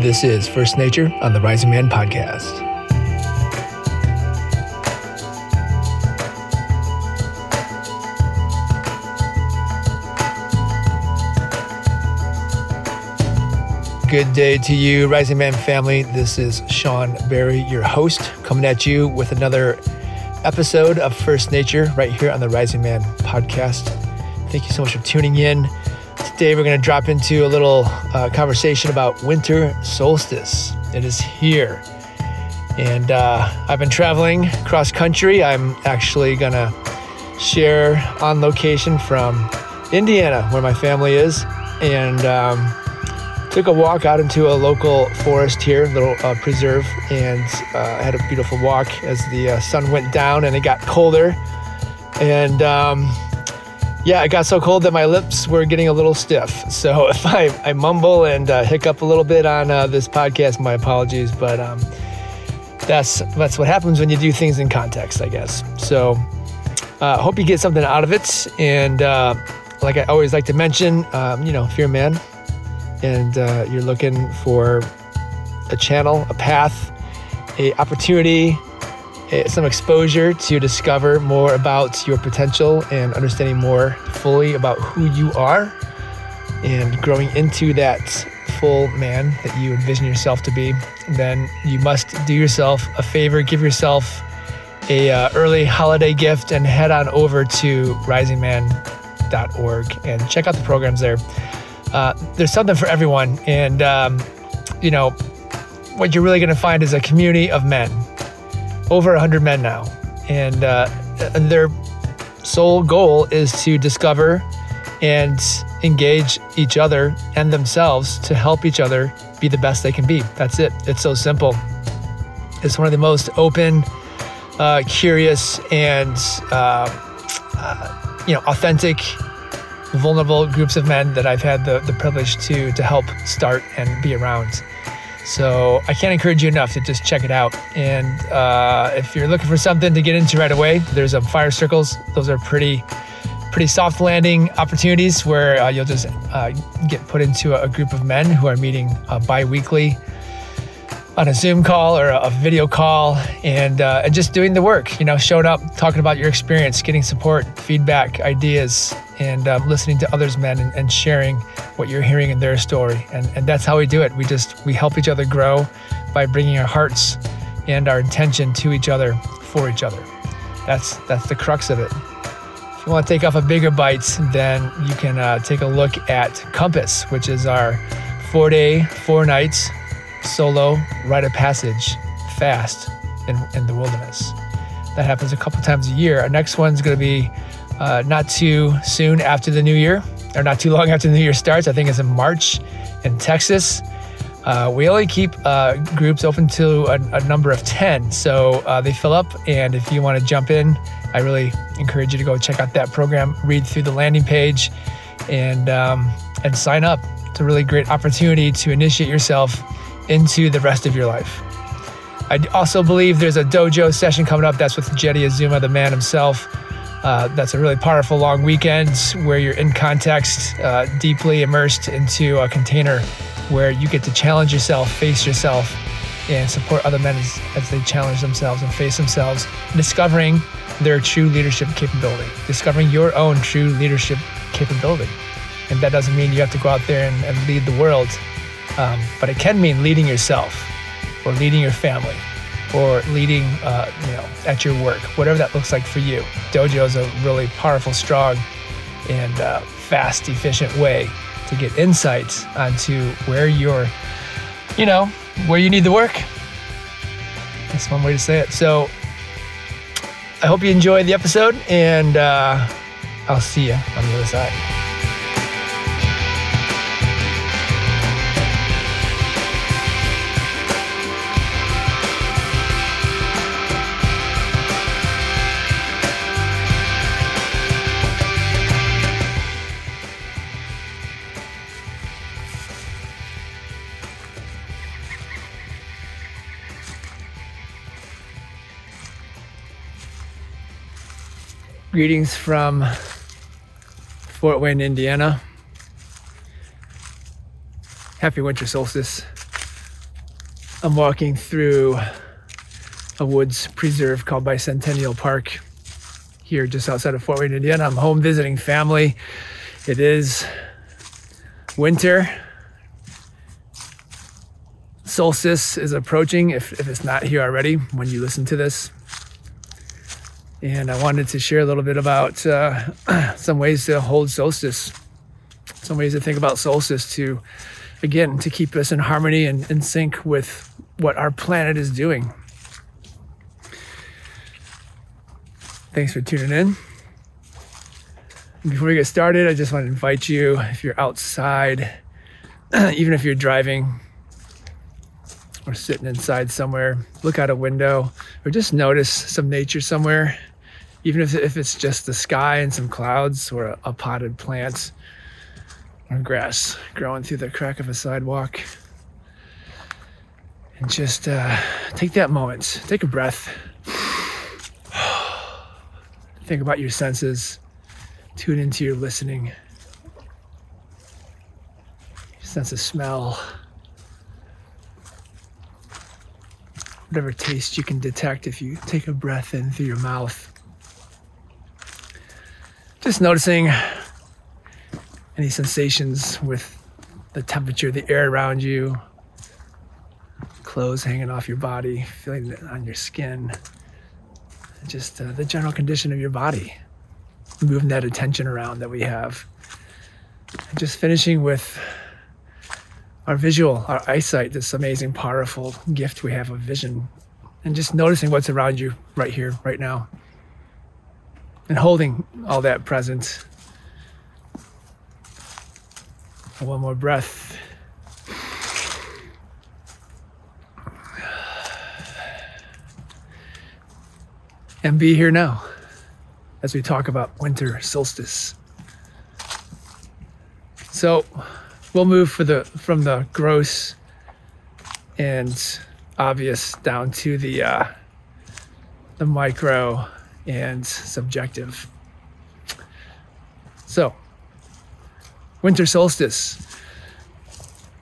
This is First Nature on the Rising Man podcast. Good day to you, Rising Man family. This is Shawn Berry, your host, coming at you with another episode of First Nature right here on the Rising Man podcast. Thank you so much for tuning in. Today, we're going to drop into a little uh, conversation about winter solstice. It is here. And uh, I've been traveling cross country. I'm actually going to share on location from Indiana, where my family is. And um, took a walk out into a local forest here, little uh, preserve, and uh, had a beautiful walk as the uh, sun went down and it got colder. And um, yeah, it got so cold that my lips were getting a little stiff. So if I, I mumble and uh, hiccup a little bit on uh, this podcast, my apologies. But um, that's that's what happens when you do things in context, I guess. So uh, hope you get something out of it. And like I always like to mention, um, you know, if you're a man, and uh, you're looking for a channel, a path, a opportunity, some exposure to discover more about your potential and understanding more fully about who you are and growing into that full man that you envision yourself to be, then you must do yourself a favor, give yourself a uh, early holiday gift and head on over to risingman.org and check out the programs there uh, there's something for everyone. And, um, you know, what you're really going to find is a community of men, over 100 men now. And uh, their sole goal is to discover and engage each other and themselves to help each other be the best they can be. That's it. It's so simple. It's one of the most open, uh, curious, and uh, uh, you know, authentic vulnerable groups of men that I've had the, the privilege to to help start and be around. So I can't encourage you enough to just check it out. And uh, if you're looking for something to get into right away, there's um, fire circles. Those are pretty pretty soft landing opportunities where uh, you'll just uh, get put into a, a, group of men who are meeting uh, bi-weekly on a Zoom call or a video call and, uh, and just doing the work, you know, showing up, talking about your experience, getting support, feedback, ideas, and um, listening to others' men and, and, sharing what you're hearing in their story. And, and that's how we do it. We just, we help each other grow by bringing our hearts and our intention to each other for each other. That's, that's the crux of it. If you want to take off a bigger bite, then you can uh, take a look at Compass, which is our four day, four nights solo rite of passage fast in, in the wilderness. That happens a couple times a year. Our next one's going to be uh, not too soon after the new year, or not too long after the new year starts. I think it's in March in Texas. Uh, we only keep uh, groups open to a, a, number of 10, so uh, they fill up. And if you want to jump in, I really encourage you to go check out that program, read through the landing page, and um, and sign up. It's a really great opportunity to initiate yourself into the rest of your life. I also believe there's a dojo session coming up. That's with Jeddy Azuma, the man himself. Uh, that's a really powerful long weekend where you're in context, uh, deeply immersed into a container where you get to challenge yourself, face yourself, and support other men as, as they challenge themselves and face themselves, discovering their true leadership capability, discovering your own true leadership capability. And that doesn't mean you have to go out there and, and lead the world um, but it can mean leading yourself or leading your family or leading uh, you know at your work whatever that looks like for you. Dojo is a really powerful strong and uh, fast efficient way to get insights onto where you're you know where you need to work. That's one way to say it. So i hope you enjoyed the episode and uh, i'll see you on the other side Greetings from Fort Wayne, Indiana. Happy winter solstice. I'm walking through a woods preserve called Bicentennial Park here just outside of Fort Wayne, Indiana. I'm home visiting family. It is winter. Solstice is approaching if, if it's not here already when you listen to this. And I wanted to share a little bit about uh, some ways to hold solstice, some ways to think about solstice to, again, to keep us in harmony and in sync with what our planet is doing. Thanks for tuning in. Before we get started, I just want to invite you if you're outside, even if you're driving or sitting inside somewhere, look out a window or just notice some nature somewhere, even if, if it's just the sky and some clouds or a, a potted plant or grass growing through the crack of a sidewalk. And just uh, take that moment, take a breath, think about your senses Tune into your listening. sense of smell. Whatever taste you can detect if you take a breath in through your mouth. Just noticing any sensations with the temperature, the air around you, clothes hanging off your body, feeling it on your skin, just uh, the general condition of your body. Moving that attention around that we have. And just finishing with our visual, our eyesight, this amazing, powerful gift we have of vision, and just noticing what's around you right here, right now, and holding all that present. One more breath. And be here now as we talk about winter solstice. So we'll move the from the gross and obvious down to the uh, the micro and subjective. So winter solstice.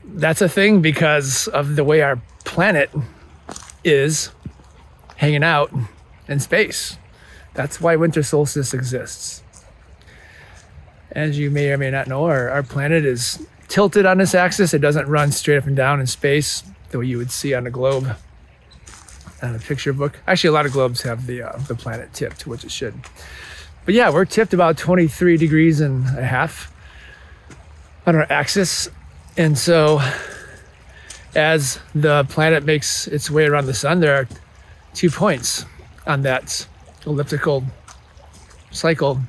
That's a thing because of the way our planet is hanging out in space. That's why winter solstice exists. As you may or may not know, our, our planet is tilted on its axis. It doesn't run straight up and down in space the way you would see on a globe on a picture book. Actually, a lot of globes have the uh, the planet tipped, which it should. But yeah, we're tipped about 23 degrees and a half on our axis. And so as the planet makes its way around the sun, there are two points on that elliptical cycle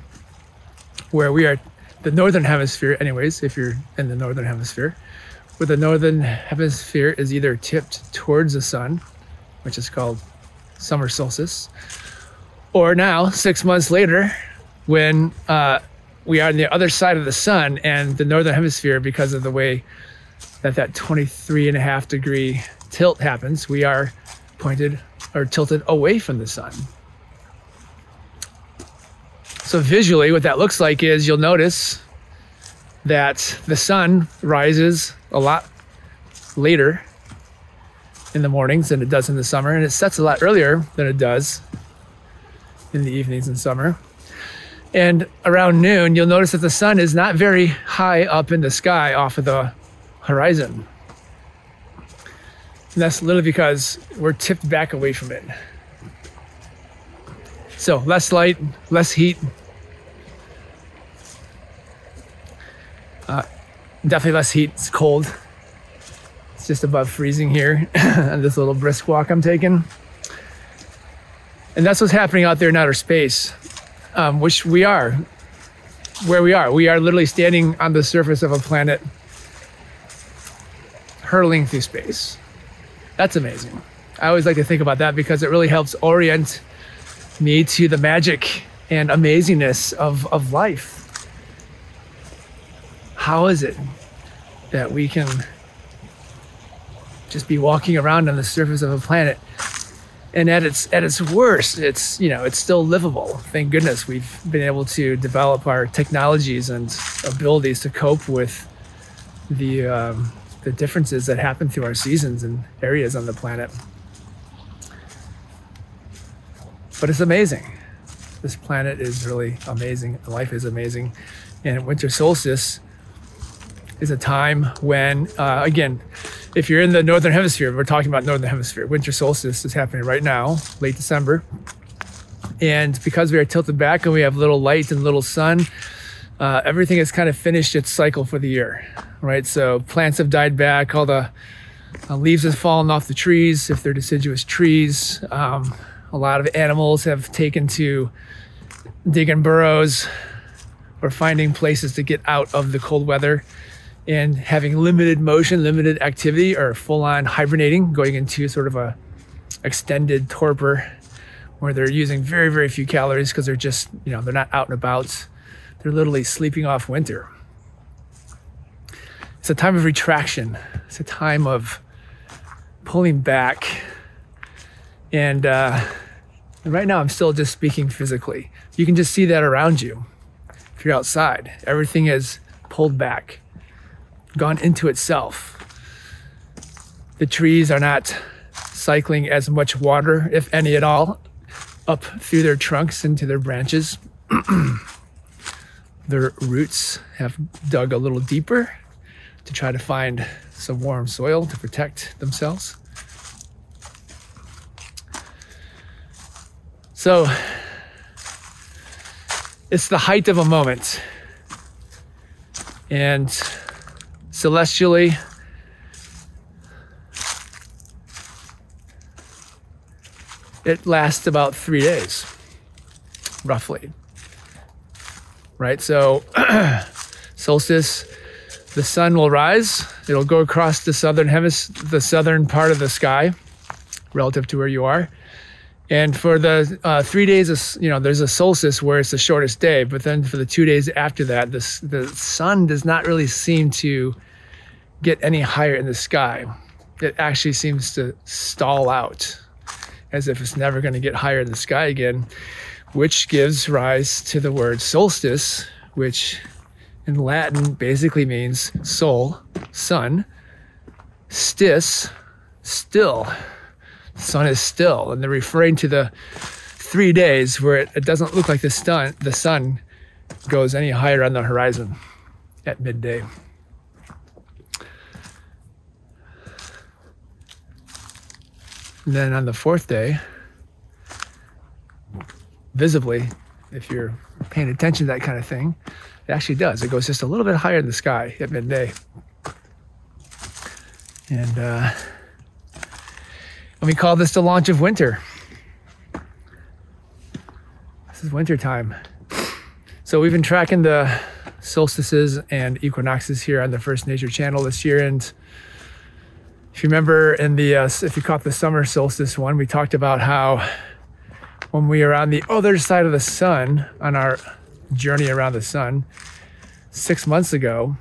where we are the northern hemisphere anyways if you're in the northern hemisphere where the northern hemisphere is either tipped towards the sun which is called summer solstice. Or now six months later when uh, we are on the other side of the sun and the northern hemisphere because of the way that that 23 and a half degree tilt happens we are pointed or tilted away from the sun. So visually, what that looks like is you'll notice that the sun rises a lot later in the mornings than it does in the summer, and it sets a lot earlier than it does in the evenings in summer. And around noon, you'll notice that the sun is not very high up in the sky off of the horizon. And that's literally because we're tipped back away from it. So less light, less heat, Uh, definitely less heat. It's cold. Just above freezing here on this little brisk walk I'm taking. And that's what's happening out there in outer space, um, which we are, where we are. We are literally standing on the surface of a planet hurling through space. That's amazing. I always like to think about that because it really helps orient me to the magic and amazingness of, of life how is it that we can just be walking around on the surface of a planet and at its at its worst it's you know it's still livable thank goodness we've been able to develop our technologies and abilities to cope with the um, the differences that happen through our seasons and areas on the planet. But it's amazing. This planet is really amazing. Life is amazing. And winter solstice is a time when, uh, again, if you're in the northern hemisphere, we're talking about northern hemisphere. Winter solstice is happening right now, late December. And because we are tilted back and we have little light and little sun, uh, everything has kind of finished its cycle for the year, right? So plants have died back, all the uh, leaves have fallen off the trees if they're deciduous trees. Um, a lot of animals have taken to digging burrows or finding places to get out of the cold weather and having limited motion, limited activity, or full on hibernating, going into sort of a extended torpor where they're using very, very few calories because they're just, you know, they're not out and about they're literally sleeping off winter. It's a time of retraction. It's a time of pulling back. And uh, right now, I'm still just speaking physically. You can just see that around you. If you're outside, everything is pulled back, gone into itself. The trees are not cycling as much water, if any at all, up through their trunks into their branches. their roots have dug a little deeper to try to find some warm soil to protect themselves. So it's the height of a moment. And celestially, it lasts about three days, roughly right? So, solstice, the sun will rise. It'll go across the southern hemisphere, the southern part of the sky, relative to where you are. And for the uh, three days, of, you know, there's a solstice where it's the shortest day. But then for the two days after that, the the sun does not really seem to get any higher in the sky. It actually seems to stall out, as if it's never going to get higher in the sky again which gives rise to the word solstice, which in Latin basically means soul, sun, stis, still. The sun is still, and they're referring to the three days where it, it doesn't look like the sun, the sun goes any higher on the horizon at midday. And then on the fourth day, visibly, if you're paying attention to that kind of thing, it actually does. It goes just a little bit higher in the sky at midday. And, uh, and we call this the launch of winter. This is winter time. So we've been tracking the solstices and equinoxes here on the First Nature channel this year. And if you remember in the, uh, if you caught the summer solstice one, we talked about how when we are on the other side of the sun on our journey around the sun six months ago,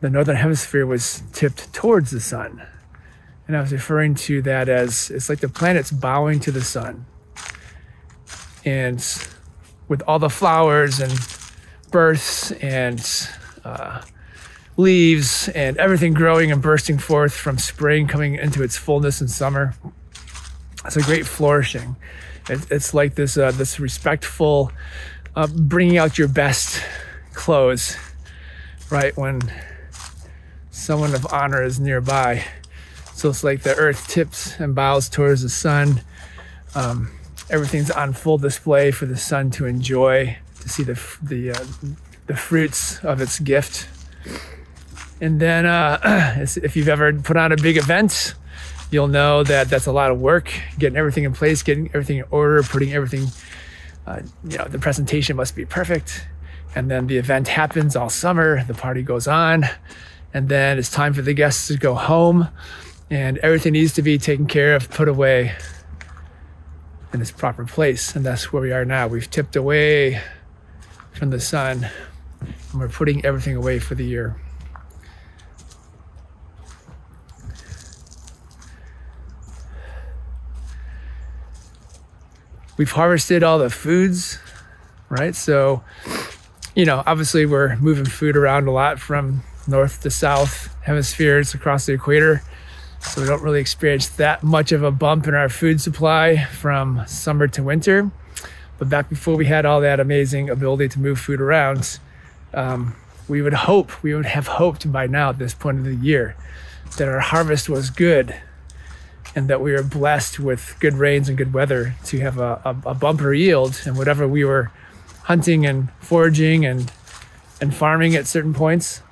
the northern hemisphere was tipped towards the sun. And I was referring to that as it's like the planet's bowing to the sun. And with all the flowers and births and uh, leaves and everything growing and bursting forth from spring coming into its fullness in summer, it's a great flourishing. It's like this uh, this respectful uh, bringing out your best clothes, right when someone of honor is nearby. So it's like the earth tips and bows towards the sun. Um, everything's on full display for the sun to enjoy, to see the the uh, the fruits of its gift. And then, uh, if you've ever put on a big event, you'll know that that's a lot of work getting everything in place, getting everything in order, putting everything, uh, you know, the presentation must be perfect. And then the event happens all summer, the party goes on, and then it's time for the guests to go home, and everything needs to be taken care of, put away in its proper place. And that's where we are now. We've tipped away from the sun, and we're putting everything away for the year. We've harvested all the foods, right? So, you know, obviously we're moving food around a lot from north to south hemispheres across the equator. So we don't really experience that much of a bump in our food supply from summer to winter. But back before we had all that amazing ability to move food around, um, we would hope, we would have hoped by now at this point of the year that our harvest was good and that we were blessed with good rains and good weather to have a, a, a bumper yield and whatever we were hunting and foraging and and farming at certain points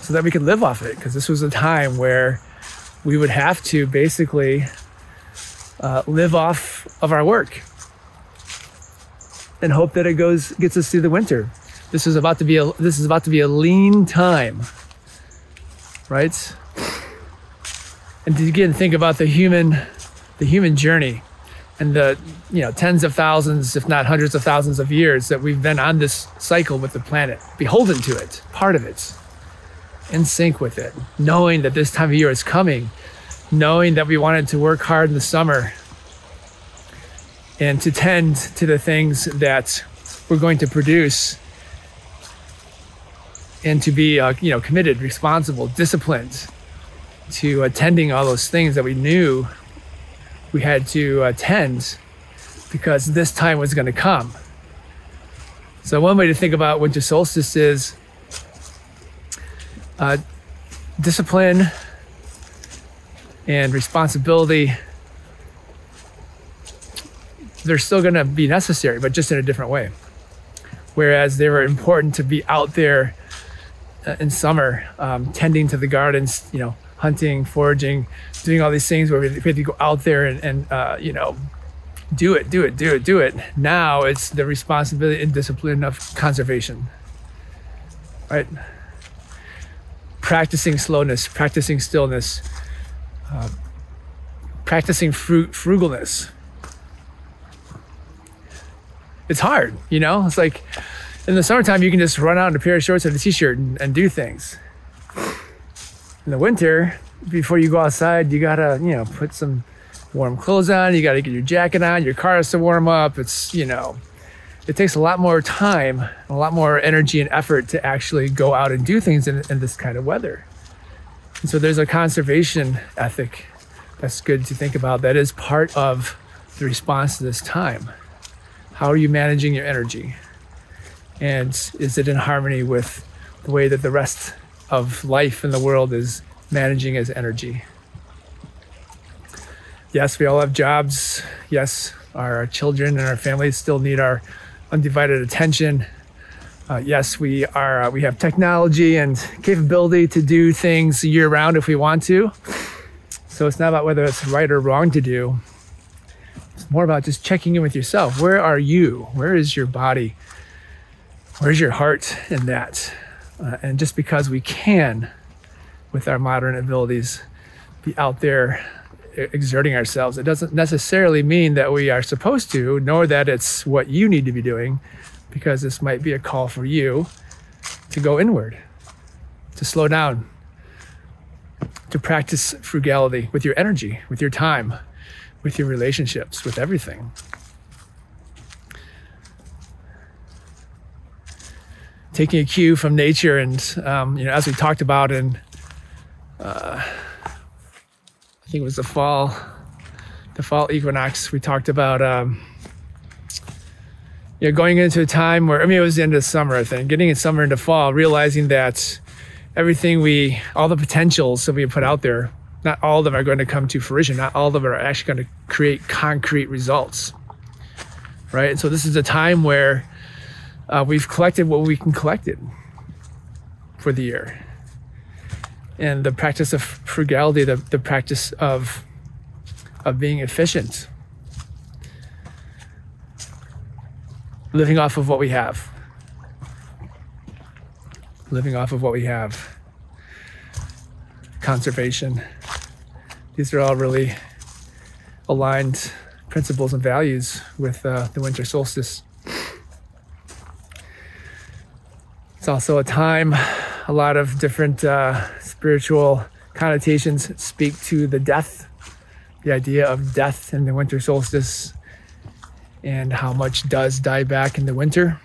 so that we could live off it. Because this was a time where we would have to basically uh, live off of our work and hope that it goes gets us through the winter. This is about to be a this is about to be a lean time right and to again think about the human the human journey and the you know tens of thousands if not hundreds of thousands of years that we've been on this cycle with the planet beholden to it part of it in sync with it knowing that this time of year is coming knowing that we wanted to work hard in the summer and to tend to the things that we're going to produce and to be uh, you know committed responsible disciplined to attending all those things that we knew we had to attend because this time was going to come. So, one way to think about winter solstice is uh, discipline and responsibility. They're still going to be necessary, but just in a different way. Whereas they were important to be out there uh, in summer, um, tending to the gardens, you know, hunting, foraging, doing all these things where we, had to go out there and, and uh, you know, do it, do it, do it, do it. Now it's the responsibility and discipline of conservation, right? Practicing slowness, practicing stillness, uh, practicing fruit frugalness. It's hard, you know. It's like in the summertime you can just run out in a pair of shorts and a t-shirt and, and do things in the winter, before you go outside, you gotta, you know, put some warm clothes on. You gotta get your jacket on. Your car has to warm up. It's, you know, it takes a lot more time, a lot more energy and effort to actually go out and do things in, in this kind of weather. And so there's a conservation ethic that's good to think about. That is part of the response to this time. How are you managing your energy? And is it in harmony with the way that the rest of life in the world is managing as energy. Yes, we all have jobs. Yes, our children and our families still need our undivided attention. Uh, yes, we are. Uh, we have technology and capability to do things year round if we want to. So it's not about whether it's right or wrong to do. It's more about just checking in with yourself. Where are you? Where is your body? Where's your heart in that? Uh, and just because we can, with our modern abilities, be out there exerting ourselves, it doesn't necessarily mean that we are supposed to, nor that it's what you need to be doing, because this might be a call for you to go inward, to slow down, to practice frugality with your energy, with your time, with your relationships, with everything. Taking a cue from nature and um, you know as we talked about in uh, I think it was the fall the fall equinox we talked about um, you know going into a time where I mean it was the end of summer I think getting in summer into fall realizing that everything we all the potentials that we put out there not all of them are going to come to fruition. Not all of them are actually going to create concrete results. Right? And so this is a time where uh, we've collected what we can collect it for the year. And the practice of frugality, the, the practice of, of being efficient, living off of what we have. Living off of what we have. Conservation. These are all really aligned principles and values with uh, the winter solstice. It's also a time, a lot of different uh, spiritual connotations speak to the death, the idea of death in the winter solstice, and how much does die back in the winter.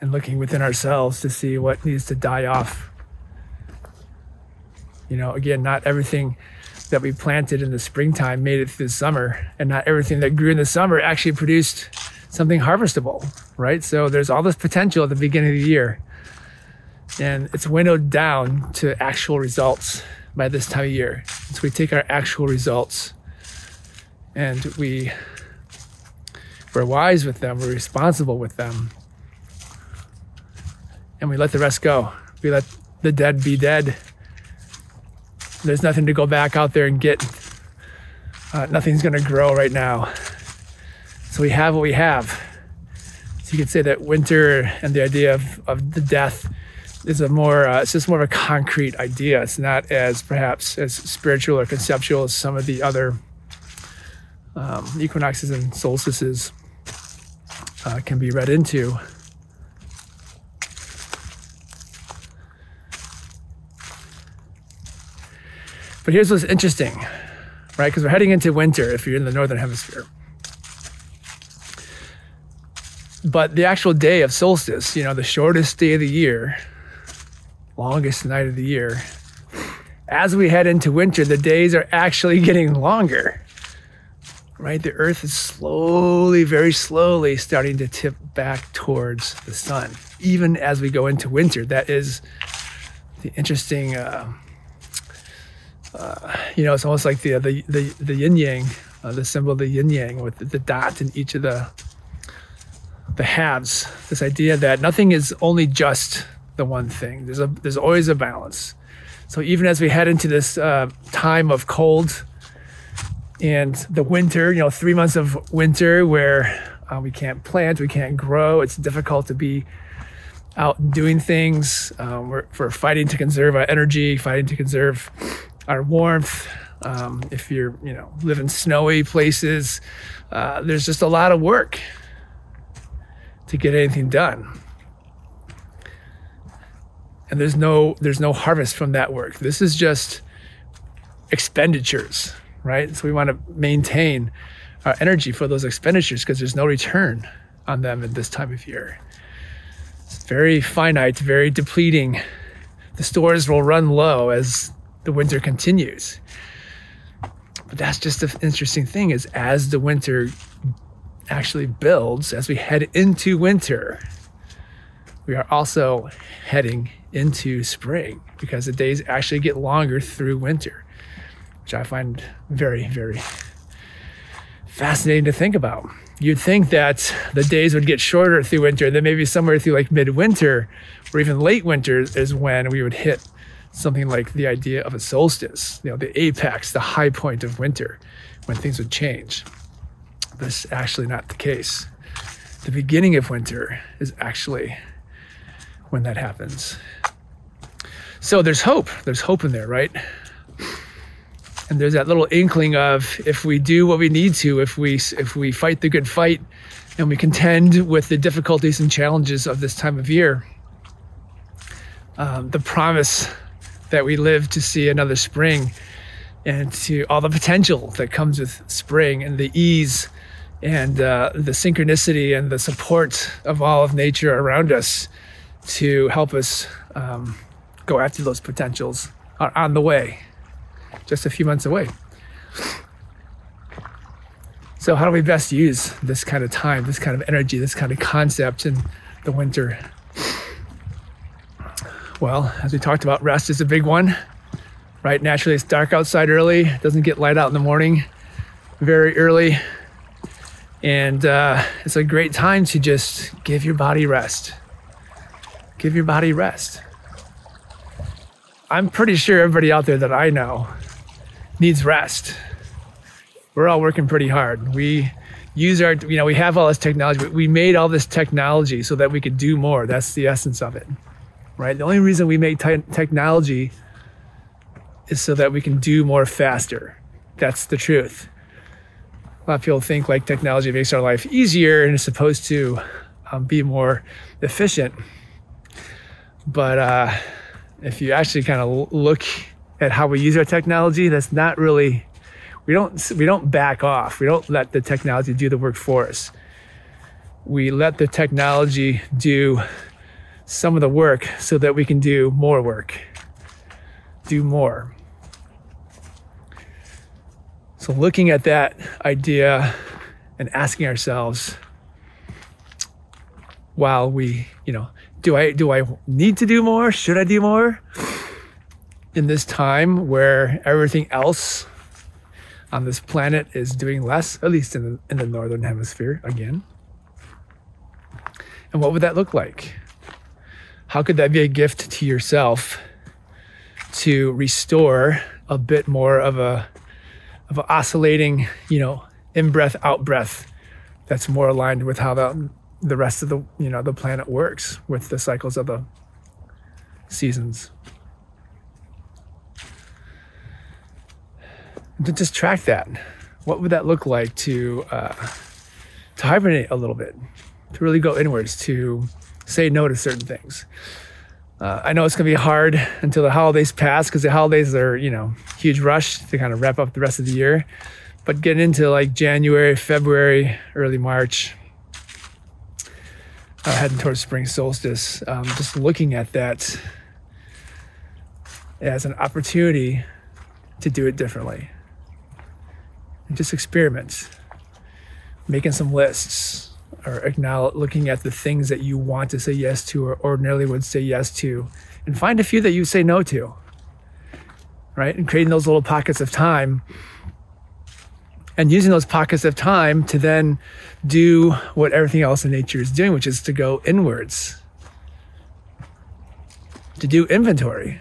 and looking within ourselves to see what needs to die off. You know, again, not everything that we planted in the springtime made it through the summer, and not everything that grew in the summer actually produced something harvestable, right? So there's all this potential at the beginning of the year, and it's winnowed down to actual results by this time of year. So we take our actual results and we we're wise with them, we're responsible with them, and we let the rest go. We let the dead be dead. There's nothing to go back out there and get. Uh, nothing's going to grow right now. So we have what we have. So you could say that winter and the idea of, of the death is a more, uh, it's just more of a concrete idea. It's not as perhaps as spiritual or conceptual as some of the other um, equinoxes and solstices uh, can be read into. But here's what's interesting, right? Because we're heading into winter if you're in the northern hemisphere. But the actual day of solstice, you know, the shortest day of the year, longest night of the year, as we head into winter, the days are actually getting longer. Right? The earth is slowly, very slowly starting to tip back towards the sun, even as we go into winter. That is the interesting. Uh, uh, you know, it's almost like the the the, the yin yang, uh, the symbol of the yin yang with the, the dot in each of the the halves. This idea that nothing is only just the one thing. There's a there's always a balance. So even as we head into this uh, time of cold and the winter, you know, three months of winter where uh, we can't plant, we can't grow. It's difficult to be out doing things. Um, we're, we're fighting to conserve our energy, fighting to conserve our warmth. Um, if you're, you know, live in snowy places, uh, there's just a lot of work to get anything done. And there's no there's no harvest from that work. This is just expenditures, right? So we want to maintain our energy for those expenditures because there's no return on them at this time of year. It's very finite, very depleting. The stores will run low as the winter continues. But that's just the interesting thing is as the winter actually builds, as we head into winter, we are also heading into spring because the days actually get longer through winter, which I find very, very fascinating to think about. You'd think that the days would get shorter through winter, then maybe somewhere through like midwinter or even late winter is when we would hit something like the idea of a solstice, you know, the apex, the high point of winter, when things would change. That's actually not the case. The beginning of winter is actually when that happens. So there's hope. There's hope in there, right? And there's that little inkling of if we do what we need to, if we if we fight the good fight and we contend with the difficulties and challenges of this time of year, um, the promise that we live to see another spring and to all the potential that comes with spring and the ease and uh, the synchronicity and the support of all of nature around us to help us um, go after those potentials are on the way, just a few months away. So, how do we best use this kind of time, this kind of energy, this kind of concept in the winter? Well, as we talked about, rest is a big one, right? Naturally, it's dark outside early, doesn't get light out in the morning very early. And uh, it's a great time to just give your body rest. Give your body rest. I'm pretty sure everybody out there that I know needs rest. We're all working pretty hard. We use our, you know, we have all this technology, but we made all this technology so that we could do more. That's the essence of it right? The only reason we make te- technology is so that we can do more faster. That's the truth. A lot of people think like technology makes our life easier and is supposed to um, be more efficient. But uh, if you actually kind of look at how we use our technology, that's not really. We don't we don't back off. We don't let the technology do the work for us. We let the technology do some of the work so that we can do more work, do more. So, looking at that idea and asking ourselves, while we, you know, do I do I need to do more? Should I do more? In this time where everything else on this planet is doing less, at least in the, in the northern hemisphere again. And what would that look like? How could that be a gift to yourself to restore a bit more of a of oscillating, you know, in breath, out breath that's more aligned with how the the rest of the you know the planet works with the cycles of the seasons. to just track that. What would that look like to uh, to hibernate a little bit, to really go inwards, to say no to certain things? Uh, I know it's gonna be hard until the holidays pass because the holidays are you know huge rush to kind of wrap up the rest of the year, but getting into like January, February, early March, uh, heading towards spring solstice, um, just looking at that as an opportunity to do it differently. And just experiment, making some lists or acknowledge, looking at the things that you want to say yes to or ordinarily would say yes to, and find a few that you say no to. Right? And creating those little pockets of time and using those pockets of time to then do what everything else in nature is doing, which is to go inwards, to do inventory,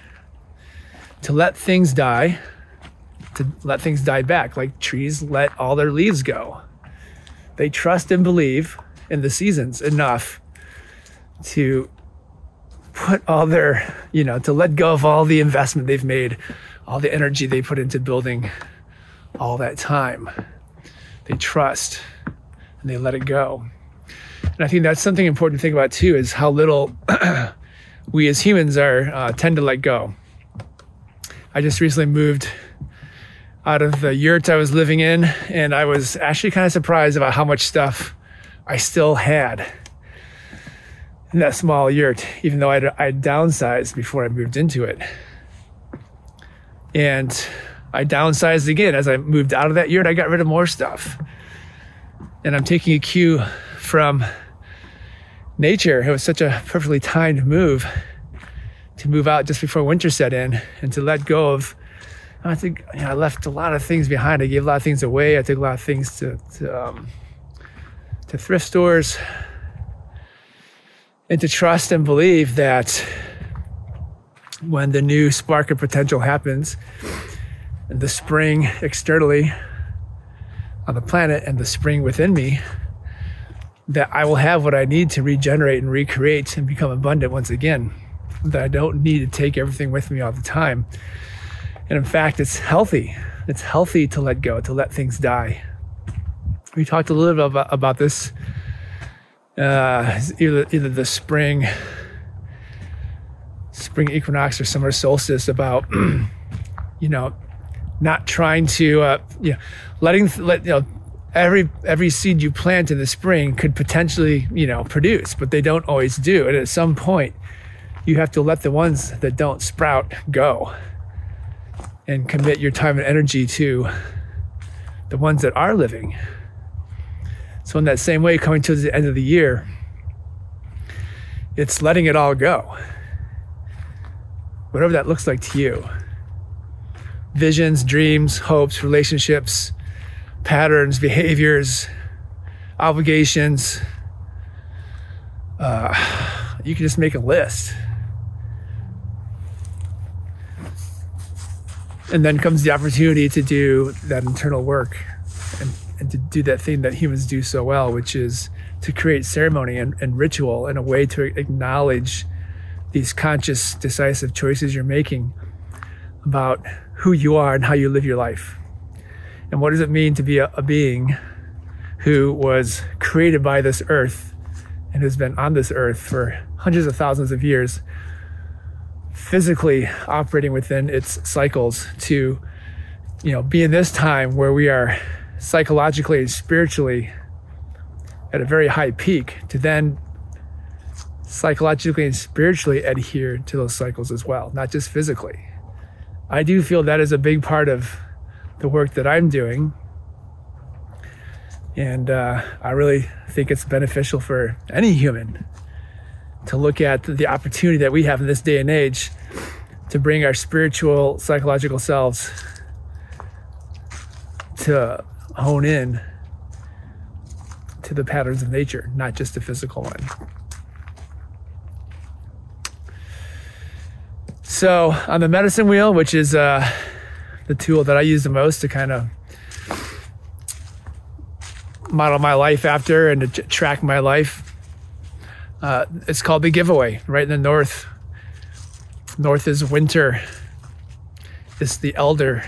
to let things die to let things die back, like trees let all their leaves go. They trust and believe in the seasons enough to put all their, you know, to let go of all the investment they've made, all the energy they put into building all that time. They trust and they let it go. And I think that's something important to think about too is how little we as humans are uh, tend to let go. I just recently moved out of the yurt I was living in, and I was actually kind of surprised about how much stuff I still had in that small yurt, even though I'd, I'd downsized before I moved into it. And I downsized again as I moved out of that yurt. I got rid of more stuff, and I'm taking a cue from nature. It was such a perfectly timed move to move out just before winter set in and to let go of I think you know, I left a lot of things behind. I gave a lot of things away. I took a lot of things to to, um, to thrift stores, and to trust and believe that when the new spark of potential happens, and the spring externally on the planet and the spring within me, that I will have what I need to regenerate and recreate and become abundant once again. That I don't need to take everything with me all the time and in fact, it's healthy. It's healthy to let go, to let things die. We talked a little bit about, about this uh, either, either the spring spring equinox or summer solstice about you know not trying to uh, you know letting let you know every every seed you plant in the spring could potentially you know produce but they don't always do and at some point you have to let the ones that don't sprout go and commit your time and energy to the ones that are living. So, in that same way, coming to the end of the year, it's letting it all go. Whatever that looks like to you visions, dreams, hopes, relationships, patterns, behaviors, obligations. Uh, you can just make a list and then comes the opportunity to do that internal work and, to do that thing that humans do so well, which is to create ceremony and, and ritual and a way to acknowledge these conscious, decisive choices you're making about who you are and how you live your life. And what does it mean to be a, a being who was created by this earth and has been on this earth for hundreds of thousands of years physically operating within its cycles to you know be in this time where we are psychologically and spiritually at a very high peak to then psychologically and spiritually adhere to those cycles as well, not just physically. I do feel that is a big part of the work that I'm doing. And uh, I really think it's beneficial for any human to look at the opportunity that we have in this day and age to bring our spiritual, psychological selves to hone in to the patterns of nature, not just the physical one. So, on the medicine wheel, which is uh, the tool that I use the most to kind of model my life after and to track my life, uh, it's called the giveaway. Right in the north, north is winter. It's the elder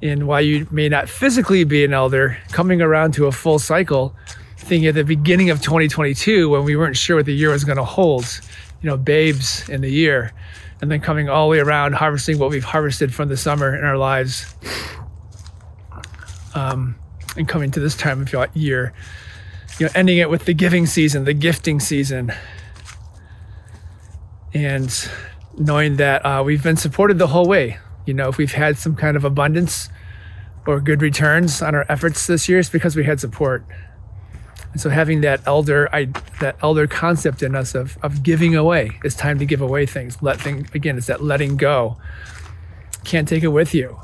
in why you may not physically be an elder, coming around to a full cycle, thinking at the beginning of 2022 when we weren't sure what the year was going to hold, you know, babes in the year, and then coming all the way around, harvesting what we've harvested from the summer in our lives, um, and coming to this time of year, you know, ending it with the giving season, the gifting season, and knowing that uh, we've been supported the whole way you know, if we've had some kind of abundance or good returns on our efforts this year, it's because we had support. And so having that elder, I, that elder concept in us of, of giving away, it's time to give away things. Let things, again, it's that letting go. Can't take it with you.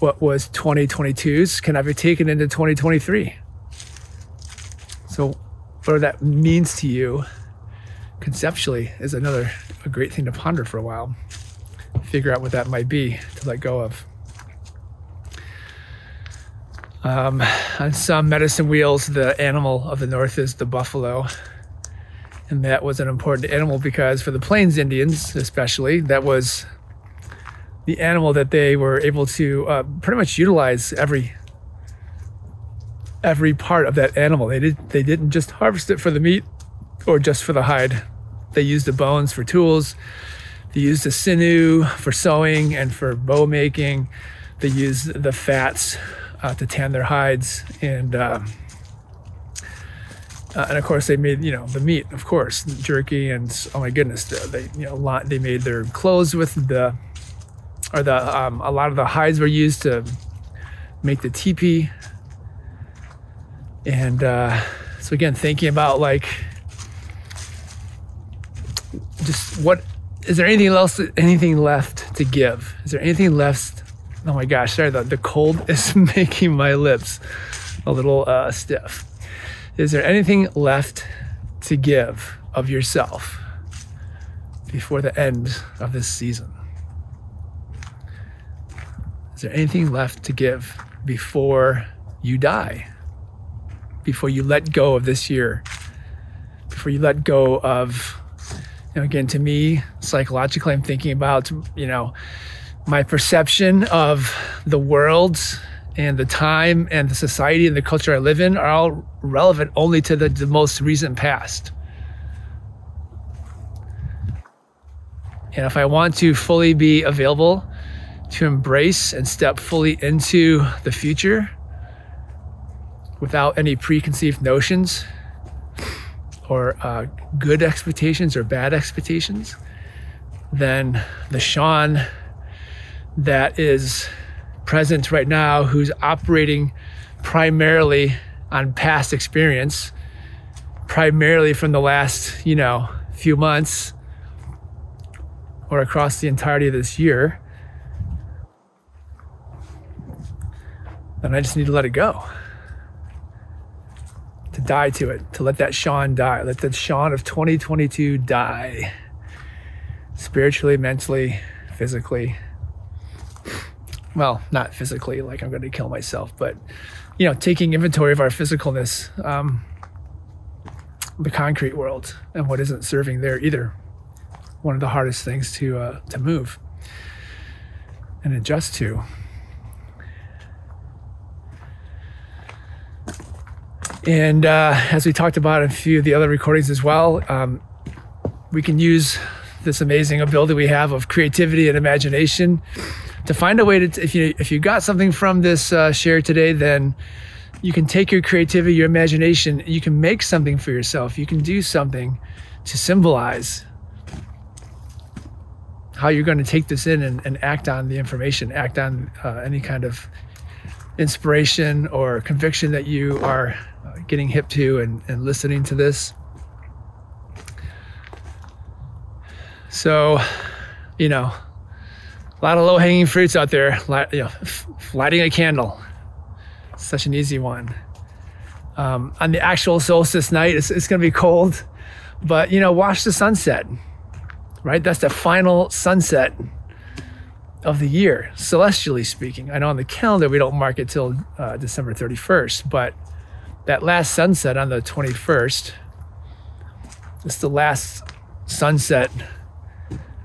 What was 2022's can I be taken into 2023? So what that means to you conceptually is another a great thing to ponder for a while figure out what that might be to let go of. Um, on some medicine wheels, the animal of the north is the buffalo. And that was an important animal because for the Plains Indians, especially, that was the animal that they were able to uh, pretty much utilize every every part of that animal. They did they didn't just harvest it for the meat or just for the hide. They used the bones for tools. They use the sinew for sewing and for bow making. They use the fats uh, to tan their hides, and uh, uh, and of course they made you know the meat, of course, jerky, and oh my goodness, they you know lot, they made their clothes with the or the um, a lot of the hides were used to make the teepee, and uh, so again thinking about like just what is there anything else, anything left to give? Is there anything left? Oh my gosh, sorry, the, the cold is making my lips a little uh, stiff. Is there anything left to give of yourself before the end of this season? Is there anything left to give before you die? Before you let go of this year? Before you let go of know, again, to me, psychologically, I'm thinking about, you know, my perception of the world and the time and the society and the culture I live in are all relevant only to the, the most recent past. And if I want to fully be available to embrace and step fully into the future without any preconceived notions or uh, good expectations or bad expectations, then the Shawn that is present right now, who's operating primarily on past experience, primarily from the last, you know, few months or across the entirety of this year, then I just need to let it go to die to it, to let that Shawn die, let that Shawn of 2022 die spiritually, mentally, physically. Well, not physically, like I'm going to kill myself, but you know, taking inventory of our physicalness, um, the concrete world, and what isn't serving there either. One of the hardest things to uh, to move and adjust to. And uh, as we talked about in a few of the other recordings as well, um, we can use this amazing ability we have of creativity and imagination to find a way to, if you if you got something from this uh, share today, then you can take your creativity, your imagination, you can make something for yourself. You can do something to symbolize how you're going to take this in and, and act on the information, act on uh, any kind of inspiration or conviction that you are uh, getting hip to and, and listening to this. So, you know, a lot of low hanging fruits out there. Light, You know, lighting a candle, such an easy one. Um, on the actual solstice night, it's, it's going to be cold, but you know, watch the sunset. Right, that's the final sunset of the year, celestially speaking. I know on the calendar we don't mark it till uh, December 31st, but that last sunset on the 21st, it's the last sunset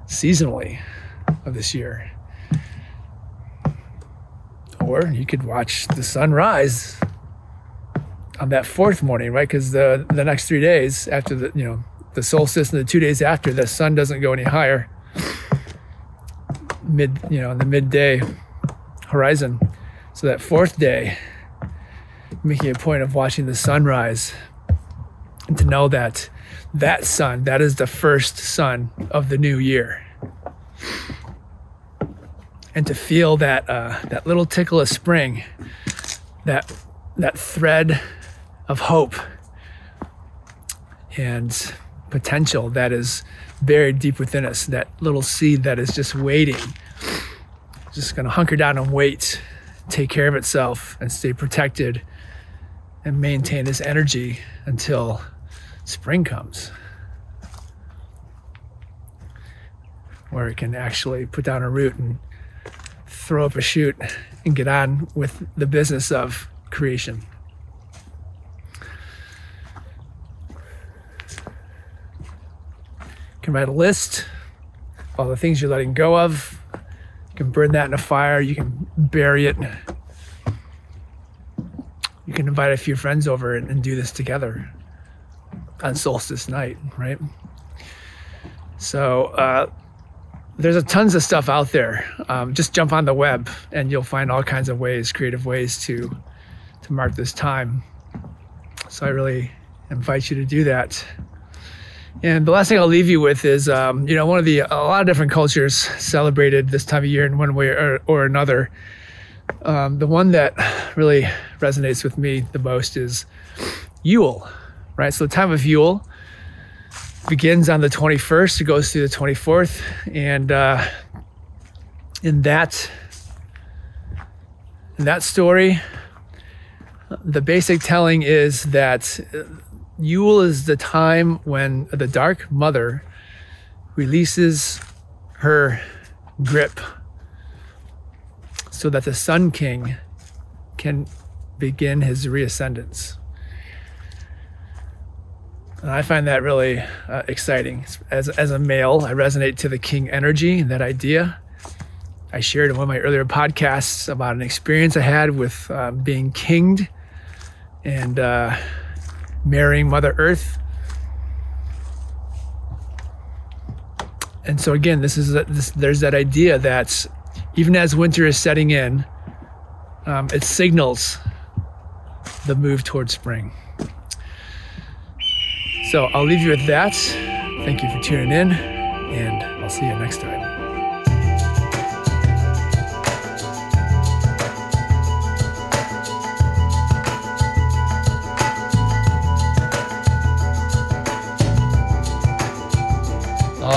seasonally of this year. Or you could watch the sunrise on that fourth morning, right? Because the the next three days after the you know the solstice and the two days after, the sun doesn't go any higher. Mid you know in the midday horizon. So that fourth day, making a point of watching the sunrise, and to know that that sun, that is the first sun of the new year and to feel that uh, that little tickle of spring, that that thread of hope and potential that is buried deep within us, that little seed that is just waiting, just going to hunker down and wait, take care of itself, and stay protected and maintain this energy until spring comes. Where it can actually put down a root and throw up a shoot and get on with the business of creation. You can write a list of all the things you're letting go of. You can burn that in a fire. You can bury it. You can invite a few friends over and, and do this together on solstice night, right? So, uh, there's a tons of stuff out there. Um, just jump on the web and you'll find all kinds of ways, creative ways to to mark this time. So I really invite you to do that. And the last thing I'll leave you with is, um, you know, one of the a lot of different cultures celebrated this time of year in one way or, or another. Um, the one that really resonates with me the most is Yule, right? So the time of Yule begins on the 21st. It goes through the 24th, and uh, in that in that story, the basic telling is that Yule is the time when the Dark Mother releases her grip so that the Sun King can begin his reascendance. And I find that really uh, exciting. As, as a male, I resonate to the king energy, that idea. I shared in one of my earlier podcasts about an experience I had with uh, being kinged and uh, marrying Mother Earth. And so again, this is a, this, there's that idea that even as winter is setting in, um, it signals the move towards spring. So I'll leave you with that. Thank you for tuning in, and I'll see you next time.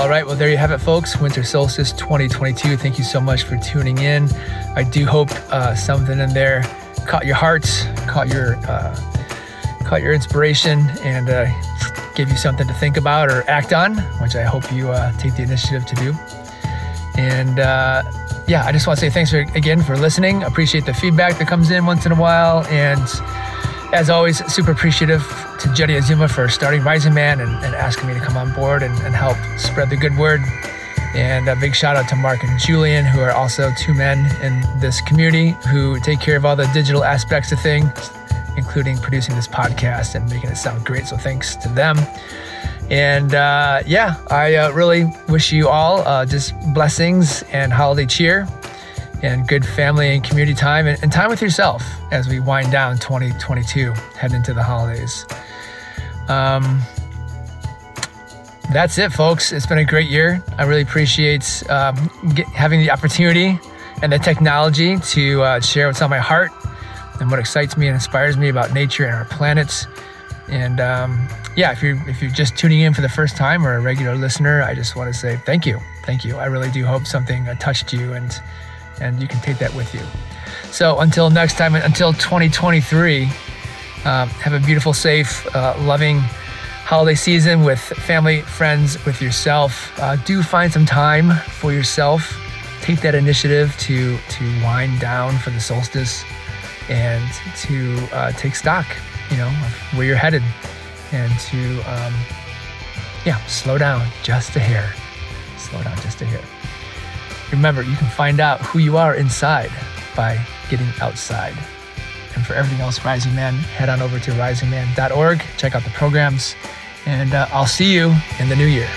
All right, well, there you have it, folks. Winter Solstice 2022. Thank you so much for tuning in. I do hope uh, something in there caught your heart, caught your uh, caught your inspiration, and uh, give you something to think about or act on, which I hope you uh, take the initiative to do. And uh, yeah, I just want to say thanks for, again for listening. Appreciate the feedback that comes in once in a while. And as always, super appreciative to Jenny Azuma for starting Rising Man and, and asking me to come on board and, and, help spread the good word. And a big shout out to Mark and Julian, who are also two men in this community who take care of all the digital aspects of things including producing this podcast and making it sound great. So thanks to them. And uh, yeah, I uh, really wish you all uh, just blessings and holiday cheer. And good family and community time and, and time with yourself as we wind down 2022, head into the holidays. Um, that's it, folks. It's been a great year. I really appreciate um, get, having the opportunity and the technology to uh, share what's on my heart and what excites me and inspires me about nature and our planets. And um, yeah, if you're if you're just tuning in for the first time or a regular listener, I just want to say thank you, thank you. I really do hope something uh, touched you and and you can take that with you. So until next time, until 2023, uh, have a beautiful, safe, uh, loving holiday season with family, friends, with yourself. Uh, do find some time for yourself. Take that initiative to to wind down for the solstice and to uh, take stock, you know, where you're headed, and to um, yeah, slow down just a hair. Slow down just a hair. Remember, you can find out who you are inside by getting outside. And for everything else Rising Man, head on over to risingman.org, check out the programs, and uh, I'll see you in the new year.